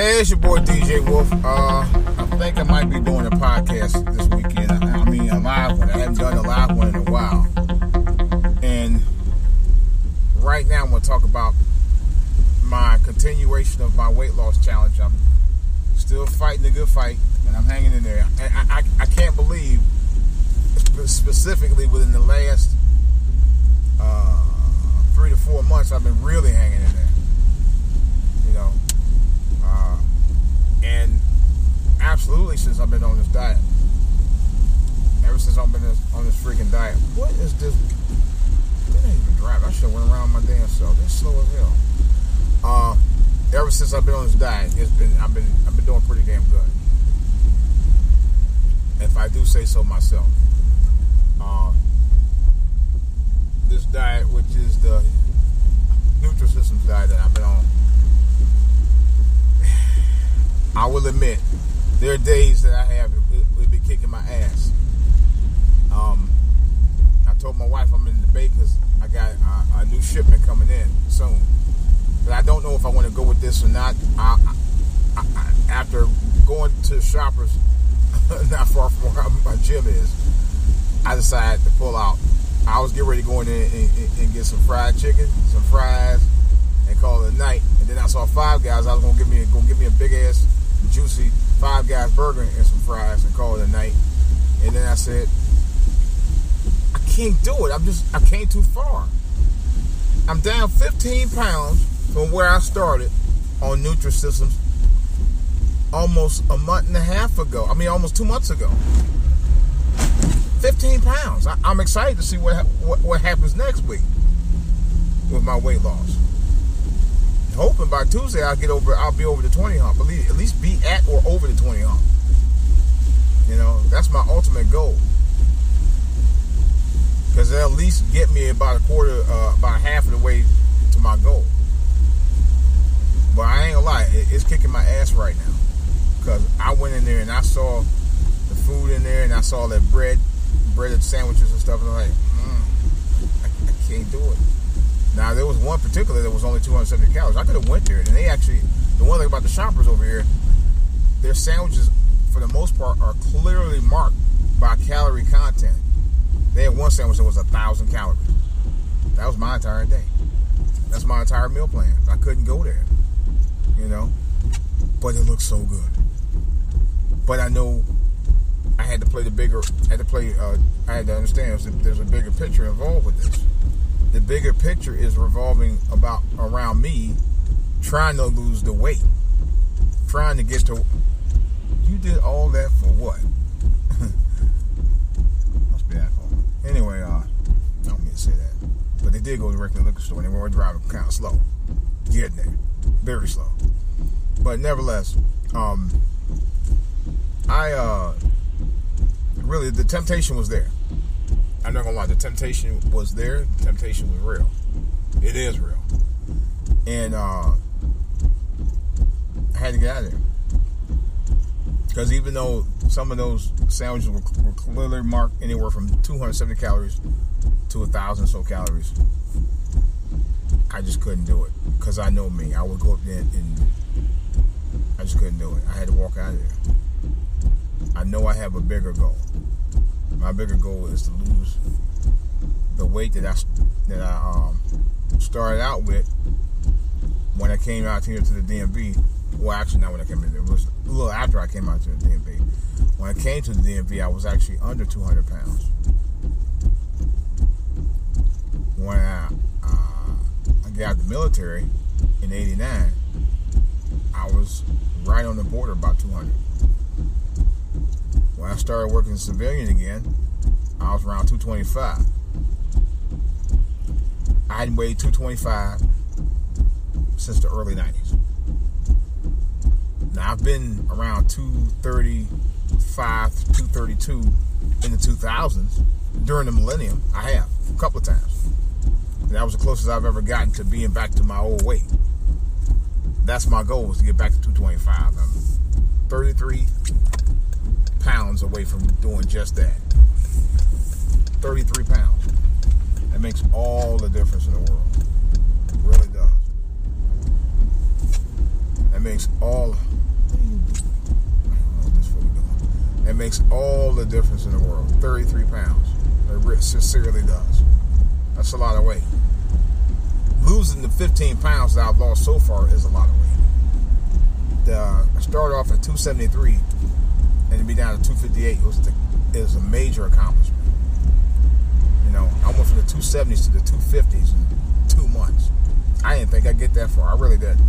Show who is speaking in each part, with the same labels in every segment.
Speaker 1: Hey, it's your boy DJ Wolf. Uh, I think I might be doing a podcast this weekend. I mean, a live one. I haven't done a live one in a while. And right now, I'm going to talk about my continuation of my weight loss challenge. I'm still fighting the good fight, and I'm hanging in there. I, I, I can't believe, specifically within the last uh, three to four months, I've been really hanging in there. You know, uh, and absolutely since I've been on this diet. Ever since I've been on this freaking diet. What is this? They didn't even drive. I should have went around my damn self. They're slow as hell. Uh, ever since I've been on this diet, it's been I've been I've been doing pretty damn good. If I do say so myself. Uh, this diet, which is the Nutrisystems diet that I've been on, I will admit there are days that I have it, it be kicking my ass. Um, I told my wife I'm in the debate because I got a, a, new shipment coming in soon, but I don't know if I want to go with this or not. I, I, I, after going to Shoppers, not far from where my gym is, I decided to pull out. I was getting ready to go in and, and, and get some fried chicken, some fries, and call it a night. And then I saw Five Guys. I was gonna give me gonna give me a big ass juicy Five Guys burger and some fries and call it a night. And then I said, I can't do it. I'm just, I came too far. I'm down 15 pounds from where I started on Nutrisystems almost a month and a half ago. I mean, almost two months ago. 15 pounds. I, am excited to see what, what, what happens next week with my weight loss hoping by Tuesday I'll get over. I'll be over the 20 hump. At least be at or over the 20 hump. You know, that's my ultimate goal. Because at least get me about a quarter, uh, about half of the way to my goal. But I ain't gonna lie, it's kicking my ass right now. Because I went in there and I saw the food in there and I saw that bread, breaded sandwiches and stuff, and I'm like, mm, I, I can't do it. Now there was one particular that was only 270 calories. I could have went there, and they actually the one thing about the shoppers over here, their sandwiches for the most part are clearly marked by calorie content. They had one sandwich that was a thousand calories. That was my entire day. That's my entire meal plan. I couldn't go there, you know, but it looked so good. But I know I had to play the bigger. I had to play. Uh, I had to understand there's a bigger picture involved with this the bigger picture is revolving about around me trying to lose the weight, trying to get to. You did all that for what? Must be alcohol. Anyway, uh, I don't mean to say that, but they did go directly to the liquor store and they were driving kind of slow, getting there, very slow. But nevertheless, um, I uh, really the temptation was there I'm not gonna lie, the temptation was there. The temptation was real. It is real. And uh, I had to get out of there. Because even though some of those sandwiches were, were, clearly marked anywhere from 270 calories to a 1,000 so calories, I just couldn't do it. Because I know me. I would go up there and I just couldn't do it. I had to walk out of there. I know I have a bigger goal my bigger goal is to lose the weight that I that I um, started out with when I came out here to the DMV. Well, actually, not when I came in. It was a little after I came out to the DMV. When I came to the DMV, I was actually under 200 pounds. When I, uh, I got out the military in '89, I was right on the border about 200. When I started working civilian again, I was around 225. I hadn't weighed 225 since the early 90s. Now I've been around 235, 232 in the 2000s during the millennium. I have a couple of times. And that was the closest I've ever gotten to being back to my old weight. That's my goal is to get back to 225. I'm 33 pounds away from doing just that. 33 pounds. That makes all the difference in the world. It really does. That makes all it makes all the difference in the world. 33 pounds. It sincerely does. That's a lot of weight. Losing the 15 pounds that I've lost so far is a lot of weight. The, I started off at 273 and to be down to 258 was the, is a major accomplishment. You know, I went from the 270s to the 250s in two months. I didn't think I'd get that far. I really didn't.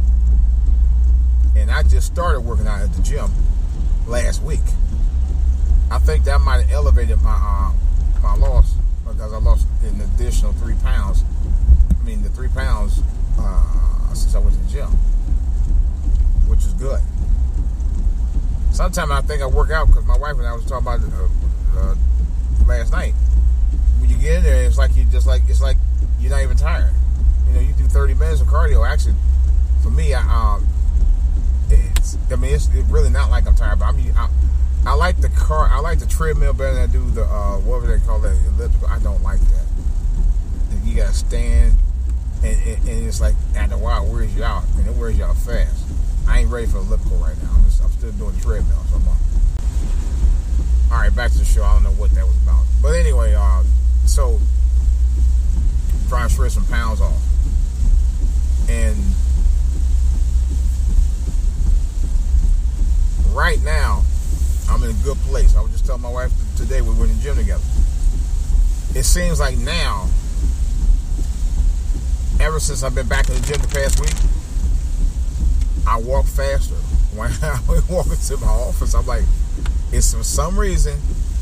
Speaker 1: And I just started working out at the gym last week. I think that might have elevated my uh, my loss because I lost an additional three pounds. I mean, the three pounds uh, since I went to the gym, which is good. Sometimes I think I work out because my wife and I was talking about uh, uh, last night. When you get in there, it's like you just like it's like you're not even tired. You know, you do 30 minutes of cardio. Actually, for me, I, um, it's I mean it's, it's really not like I'm tired, but I'm. I, I like the car. I like the treadmill better than I do the uh, whatever they call that elliptical. I don't like that. You gotta stand, and, and, and it's like after a while it wears you out, and it wears you out fast. I ain't ready for elliptical right now. I'm, just, I'm still doing treadmill. So. All right, back to the show. I don't know what that was about, but anyway, uh, so trying to shred some pounds off, and right now I'm in a good place. I was just telling my wife today we were in the gym together. It seems like now, ever since I've been back in the gym the past week, I walk faster. When I walk into my office, I'm like, it's for some reason,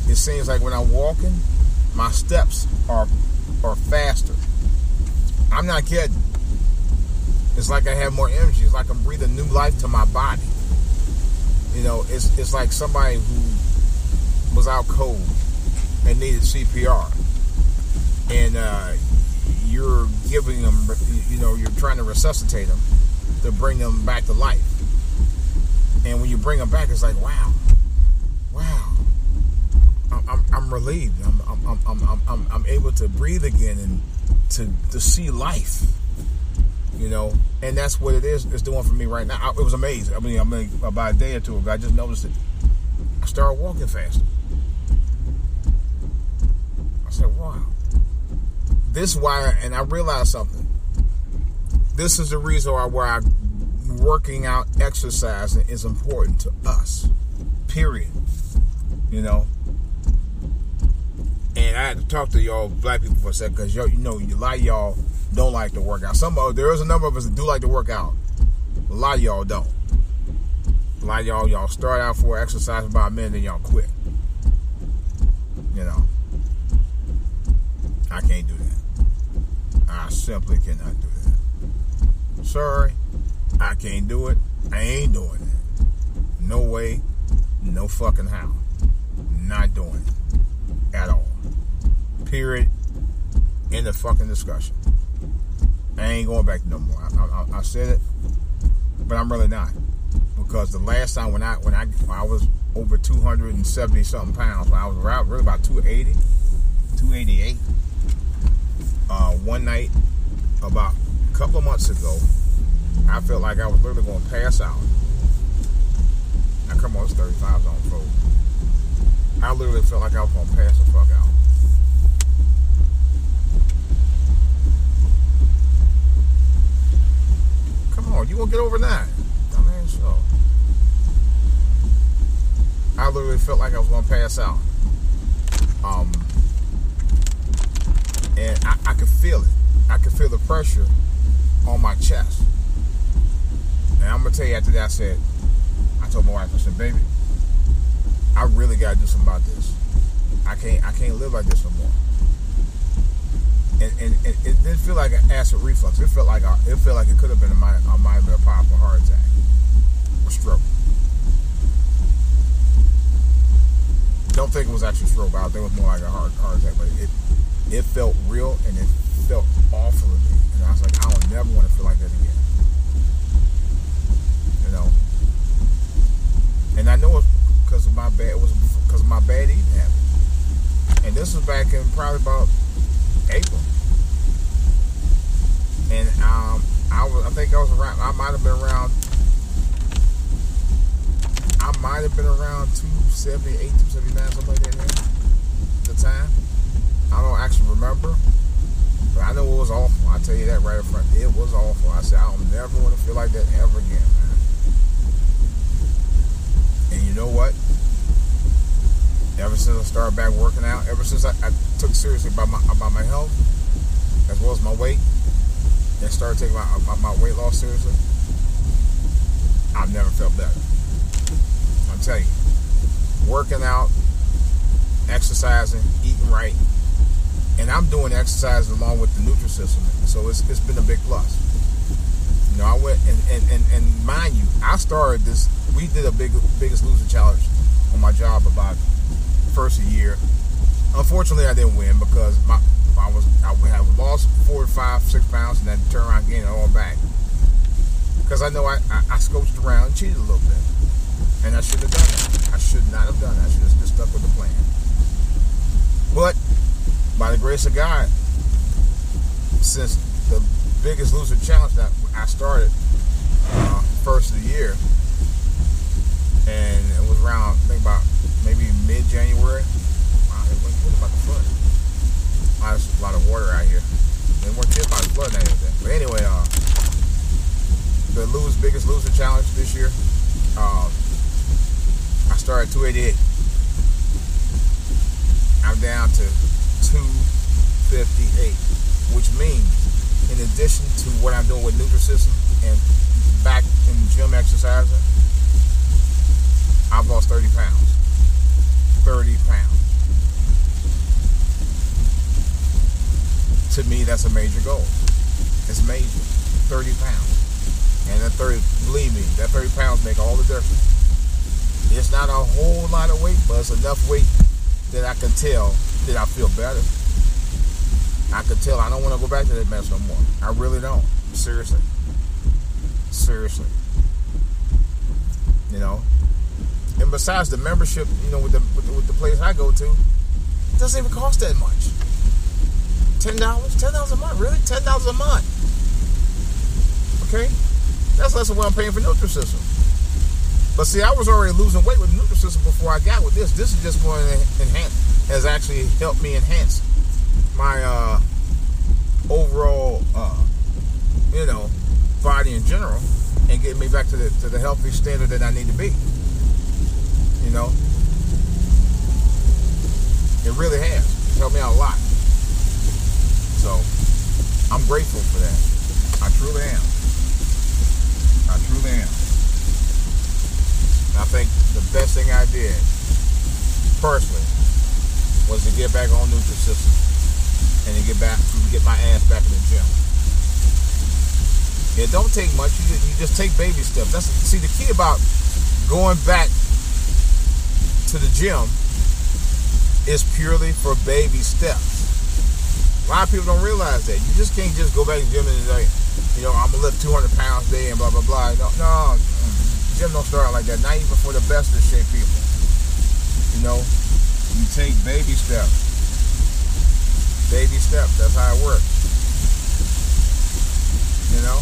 Speaker 1: it seems like when I'm walking, my steps are are faster. I'm not kidding. It's like I have more energy. It's like I'm breathing new life to my body. You know, it's it's like somebody who was out cold and needed CPR, and uh, you're giving them, you know, you're trying to resuscitate them to bring them back to life. And when you bring them back, it's like, wow, wow, I'm, I'm, I'm relieved. I'm, I'm, I'm, I'm, I'm able to breathe again and to, to see life you know, and that's what it is. It's doing for me right now. I, it was amazing. I mean, I mean, about a day or two ago, I just noticed it. I started walking faster. I said, "Wow." This wire, and I realized something. This is the reason why, why working out, exercising is important to us. Period. You know. And I had to talk to y'all black people for a second because you know, a lot of y'all don't like to work out. Some of there is a number of us that do like to work out. A lot of y'all don't. A lot of y'all y'all start out for exercise about a minute and y'all quit. You know. I can't do that. I simply cannot do that. Sorry. I can't do it. I ain't doing it. No way. No fucking how. Not doing it. At all. Period. In the fucking discussion. I ain't going back no more. I, I, I, said it, but I'm really not because the last time when I when I when I was over 270 something pounds, when I was around really about 280, 288. Uh, one night about a couple of months ago, I felt like I was literally going to pass out. Now come on, it's 35 on road. I literally felt like I was going to pass the fuck out. Come on, you gonna get over that? I mean, so I literally felt like I was gonna pass out. Um, and I, I could feel it. I could feel the pressure on my chest. And I'm gonna tell you after that, I said, I told my wife, I said, baby, I really gotta do something about this. I can't, I can't live like this no more and, and, and, it didn't feel like an acid reflux. It felt like a, it felt like it could have been a might, a might powerful heart attack or stroke. Don't think it was actually stroke. I think it was more like a heart heart attack, but it it felt real and it felt awful to me. And I was like, I don't never want to feel like that again. You know. And I know it's because of my bad. It was because of my bad eating habit. And this was back in probably about April. And um, I was, I think I was around. I might have been around I might have been around 278, 279, something like that now, at the time. I don't actually remember. But I know it was awful. I tell you that right up front. It was awful. I said, I don't never want to feel like that ever again, man. And you know what? Ever since I started back working out, ever since I, I took seriously about my about my health, as well as my weight, and started taking my, my, my weight loss seriously, I've never felt better. I'm telling you, working out, exercising, eating right, and I'm doing exercise along with the Nutrisystem, so it's, it's been a big plus. You know, I went and, and, and, and mind you, I started this. We did a big biggest loser challenge on my job about first a year. Unfortunately, I didn't win because my I was I would have lost four, five, six pounds, and then turn around and gain it all back. Because I know I, I, I scoped around and cheated a little bit, and I should have done that. I should not have done that. I should have just stuck with the plan. But by the grace of God, since the biggest loser challenge that I started uh, first of the year, around think about maybe mid January. Wow, it wasn't about the flood. Wow, there's a lot of water out here. They weren't hit by the flood and anything. But anyway, uh, the lose biggest loser challenge this year. Uh, I started 288. I'm down to 258, which means in addition to what I'm doing with Nutrisystem and back in gym exercising, I've lost 30 pounds. 30 pounds. To me, that's a major goal. It's major. 30 pounds. And that 30, believe me, that 30 pounds make all the difference. It's not a whole lot of weight, but it's enough weight that I can tell that I feel better. I can tell I don't want to go back to that mess no more. I really don't. Seriously. Seriously. You know? And besides the membership, you know, with the, with the, with the place I go to, it doesn't even cost that much. $10? $10 a month? Really? $10 a month. Okay? That's less than what I'm paying for Nutrisystem. But see, I was already losing weight with Nutrisystem before I got with this. This is just going to enhance, has actually helped me enhance my uh, overall, uh, you know, body in general, and get me back to the to the healthy standard that I need to be. You know, it really has it's helped me out a lot. So I'm grateful for that. I truly am. I truly am. I think the best thing I did personally was to get back on Nutrisystem and to get back to get my ass back in the gym. It don't take much. You just, you just take baby steps. That's see the key about going back to the gym is purely for baby steps. A lot of people don't realize that. You just can't just go back to the gym and like, you know, I'm gonna lift 200 pounds a day and blah blah blah. No, no, gym don't start like that. Not even for the best of shape people. You know, you take baby steps. Baby steps. That's how it works. You know.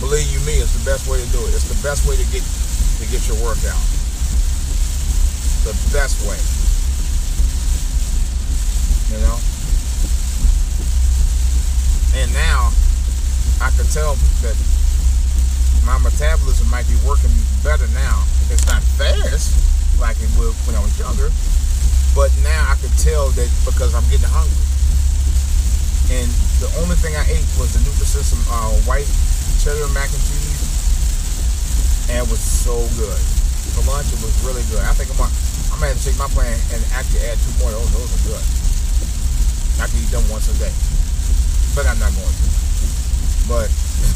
Speaker 1: Believe you me, it's the best way to do it. It's the best way to get to get your workout. The best way. You know? And now I can tell that my metabolism might be working better now. It's not fast like it would when I was younger, but now I can tell that because I'm getting hungry. And the only thing I ate was the Nutrisystem uh, white cheddar mac and cheese, and it was so good. For lunch, it was really good. I think I'm gonna, I'm gonna have to take my plan and actually add two more. Those, those are good. I can eat them once a day, but I'm not going to. But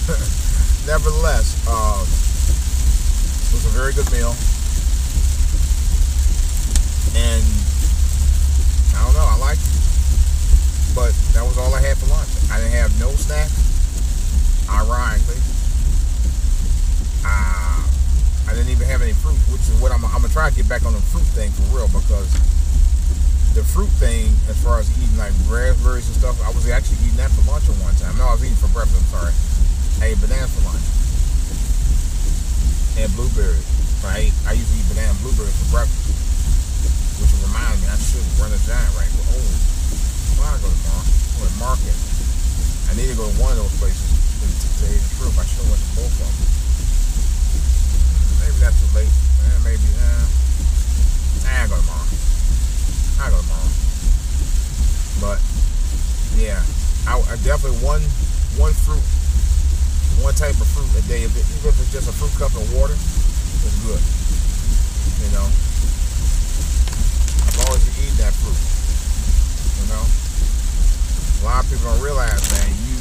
Speaker 1: nevertheless, uh, it was a very good meal. And I don't know, I liked it. But that was all I had for lunch. I didn't have no snack. Ironically, uh, I didn't even have any fruit, which is what I'm, I'm gonna try to get back on the fruit thing for real because the fruit thing, as far as eating like raspberries and stuff, I was actually eating that for lunch at one time. No, I was eating for breakfast. I'm sorry. I ate bananas for lunch. And blueberries. I I used to eat banana and blueberries for breakfast, which reminds me I should run a giant right. But oh, where I go tomorrow? I'm at market. I need to go to one of those places to, to tell you the truth. I should have went to both of them. Maybe not too late. Eh, maybe. Eh. I go tomorrow. I go tomorrow. But yeah, I, I definitely one one fruit, one type of fruit a day. Even if it's just a fruit cup of water, it's good. You know, as long as you eat that fruit. You know, a lot of people don't realize that you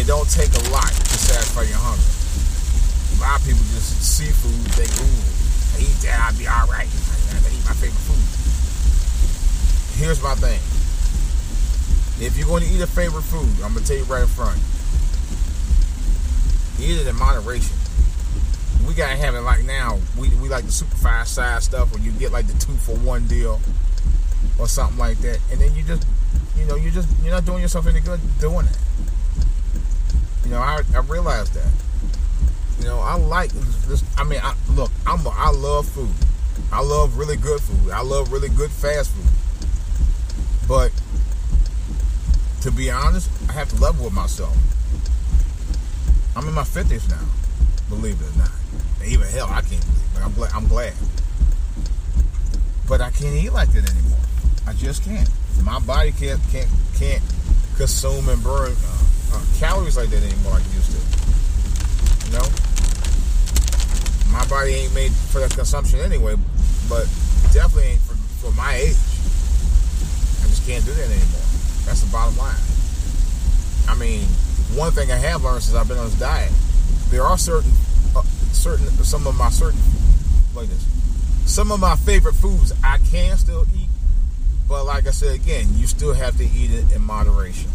Speaker 1: it don't take a lot to satisfy your hunger. A lot of people just see food, think, ooh, I eat that, I'll be all right. I gotta eat my favorite food. Here's my thing. If you're going to eat a favorite food, I'm gonna tell you right in front. Eat it in moderation we gotta have it like now. We, we like the super fast size stuff where you get like the two for one deal or something like that, and then you just you know you just you're not doing yourself any good doing it. You know, I I realize that. You know, I like this. I mean, I, look, I'm a, I love food. I love really good food. I love really good fast food. But to be honest, I have to level with myself. I'm in my 50s now, believe it or not. Even hell, I can't believe it. I'm glad. I'm glad. But I can't eat like that anymore. I just can't. My body can't can't can't consume and burn uh, uh, calories like that anymore like it used to. You know, my body ain't made for that consumption anyway. But definitely ain't for, for my age. I just can't do that anymore. That's the bottom line. I mean, one thing I have learned since I've been on this diet, there are certain certain some of my certain like this. Some of my favorite foods I can still eat, but like I said again, you still have to eat it in moderation.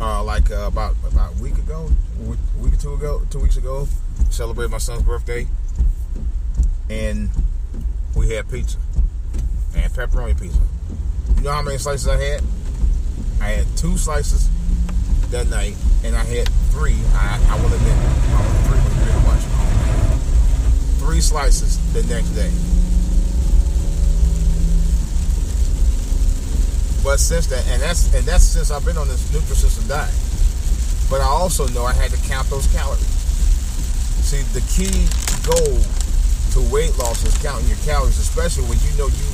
Speaker 1: Uh, like uh, about about a week ago, a week or two ago, two weeks ago, celebrated my son's birthday, and we had pizza and pepperoni pizza. You know how many slices I had? I had two slices that night, and I had three. I, I will admit, three was pretty much. Three slices the next day. But since that, and that's and that's since I've been on this Nutrisystem diet. But I also know I had to count those calories. See, the key goal to weight loss is counting your calories, especially when you know you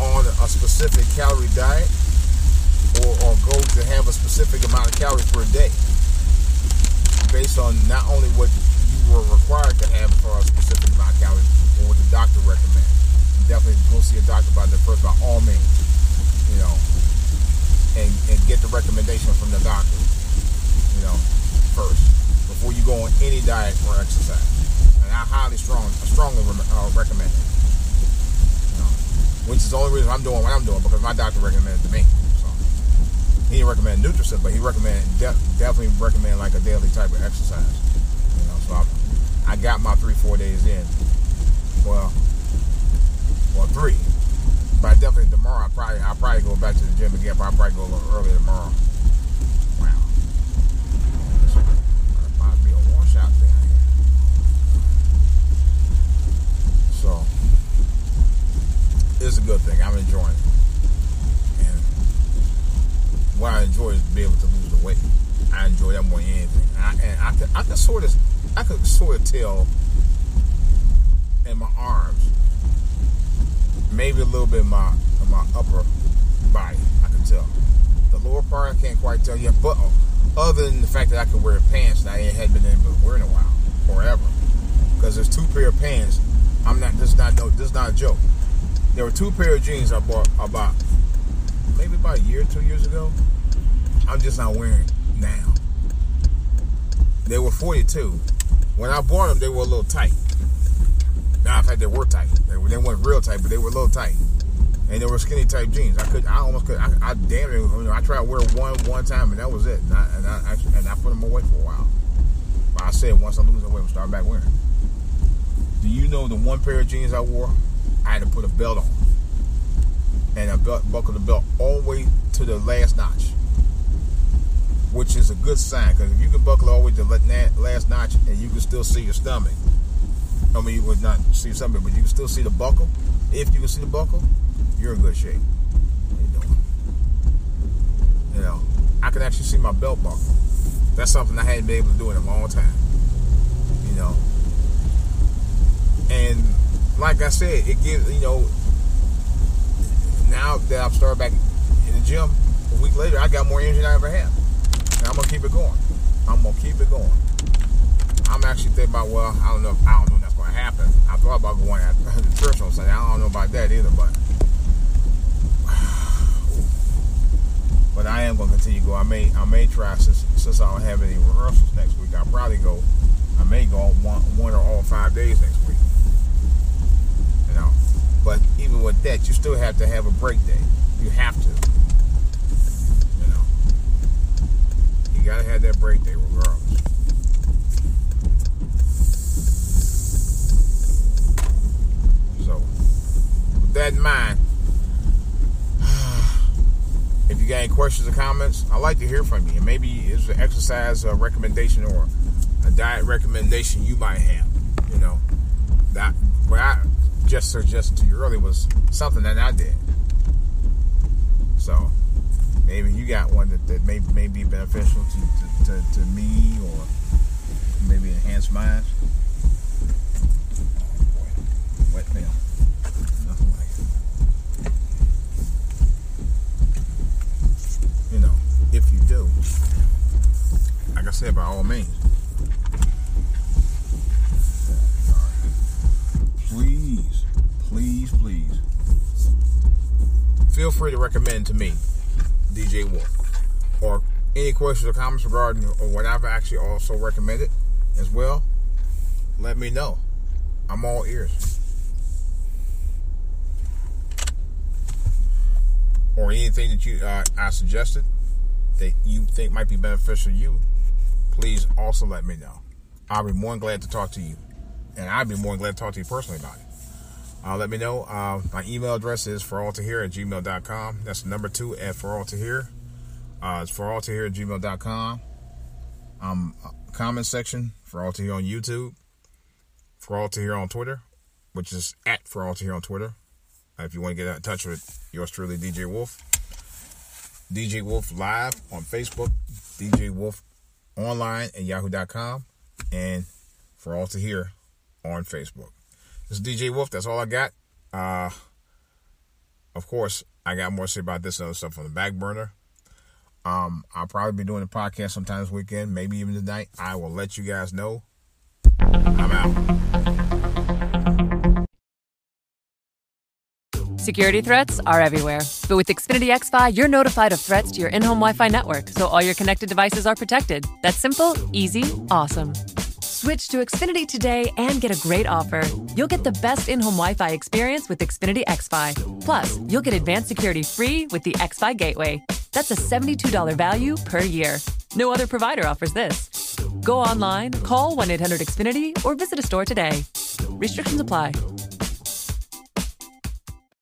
Speaker 1: on a specific calorie diet or, or go to have a specific amount of calories per day based on not only what you were required to have for a specific amount of calories or what the doctor recommends. Definitely go see a doctor about that first by all means, you know, and, and get the recommendation from the doctor, you know, first before you go on any diet or exercise. And I highly strong, strongly uh, recommend it. Which is the only reason I'm doing what I'm doing because my doctor recommended to me So he didn't recommend Nutrisystem, but he recommended de- definitely recommend like a daily type of exercise. You know, so I, I got my three four days in. Well, well three, but I definitely tomorrow I probably I'll probably go back to the gym again. But I'll probably go a little earlier tomorrow. Wow, might be a washout down here. So it's a good thing. I'm enjoying it And what I enjoy is being able to lose the weight. I enjoy that more than anything. I, and I can I can sort of I could sort of tell in my arms, maybe a little bit in my in my upper body. I can tell. The lower part I can't quite tell yet, but other than the fact that I can wear pants that I hadn't been able to wear in a while, forever. Because there's two pair of pants. I'm not. This is not no. This is not a joke. There were two pair of jeans I bought about maybe about a year, two years ago. I'm just not wearing now. They were 42. When I bought them, they were a little tight. Now, in fact, they were tight. They, were, they weren't real tight, but they were a little tight. And they were skinny type jeans. I could, I almost could, I, I damn it, you know, I tried to wear one one time, and that was it. And I, and I, and I put them away for a while. But I said once I lose the weight, I'll start back wearing. Do you know the one pair of jeans I wore? I had to put a belt on and I buckled the belt all the way to the last notch. which is a good sign because if you can buckle all the way to the last notch and you can still see your stomach, I mean, you would not see something, but you can still see the buckle. If you can see the buckle, you're in good shape. You doing? You know, I can actually see my belt buckle. That's something I hadn't been able to do in a long time. You know, and like I said, it gives you know. Now that I've started back in the gym, a week later, I got more energy than I ever had. And I'm gonna keep it going. I'm gonna keep it going. I'm actually thinking about well, I don't know, If, I don't know if that's gonna happen. I thought about going at the church on Sunday. I don't know about that either, but but I am gonna continue to go. I may I may try since since I don't have any rehearsals next week. I'll probably go. I may go one one or all five days next week. But even with that, you still have to have a break day. You have to. You know. You gotta have that break day regardless. So, with that in mind, if you got any questions or comments, I'd like to hear from you. And maybe it's an exercise recommendation or a diet recommendation you might have. You know, that just suggested to you earlier was something that I did. So, maybe you got one that, that may, may be beneficial to, to, to, to me or maybe enhance mine. Oh Wet mail. Nothing like it. You know, if you do, like I said, by all means. Feel free to recommend to me DJ Wolf. Or any questions or comments regarding or what I've actually also recommended as well, let me know. I'm all ears. Or anything that you uh, I suggested that you think might be beneficial to you, please also let me know. I'll be more than glad to talk to you. And I'd be more than glad to talk to you personally about it. Uh, let me know. Uh, my email address is for all to hear at gmail.com. That's number two at for all to hear. Uh, it's for all to hear at gmail.com. Um, uh, comment section for all to hear on YouTube. For all to hear on Twitter, which is at for all to hear on Twitter. Uh, if you want to get in touch with yours truly, DJ Wolf. DJ Wolf Live on Facebook. DJ Wolf online at yahoo.com. And for all to hear on Facebook. This is DJ Wolf. That's all I got. Uh, of course, I got more to say about this and other stuff on the back burner. Um, I'll probably be doing a podcast sometime this weekend, maybe even tonight. I will let you guys know. I'm out.
Speaker 2: Security threats are everywhere. But with Xfinity XFi, you're notified of threats to your in home Wi Fi network, so all your connected devices are protected. That's simple, easy, awesome. Switch to Xfinity today and get a great offer. You'll get the best in home Wi Fi experience with Xfinity XFi. Plus, you'll get advanced security free with the XFi Gateway. That's a $72 value per year. No other provider offers this. Go online, call 1 800 Xfinity, or visit a store today. Restrictions apply.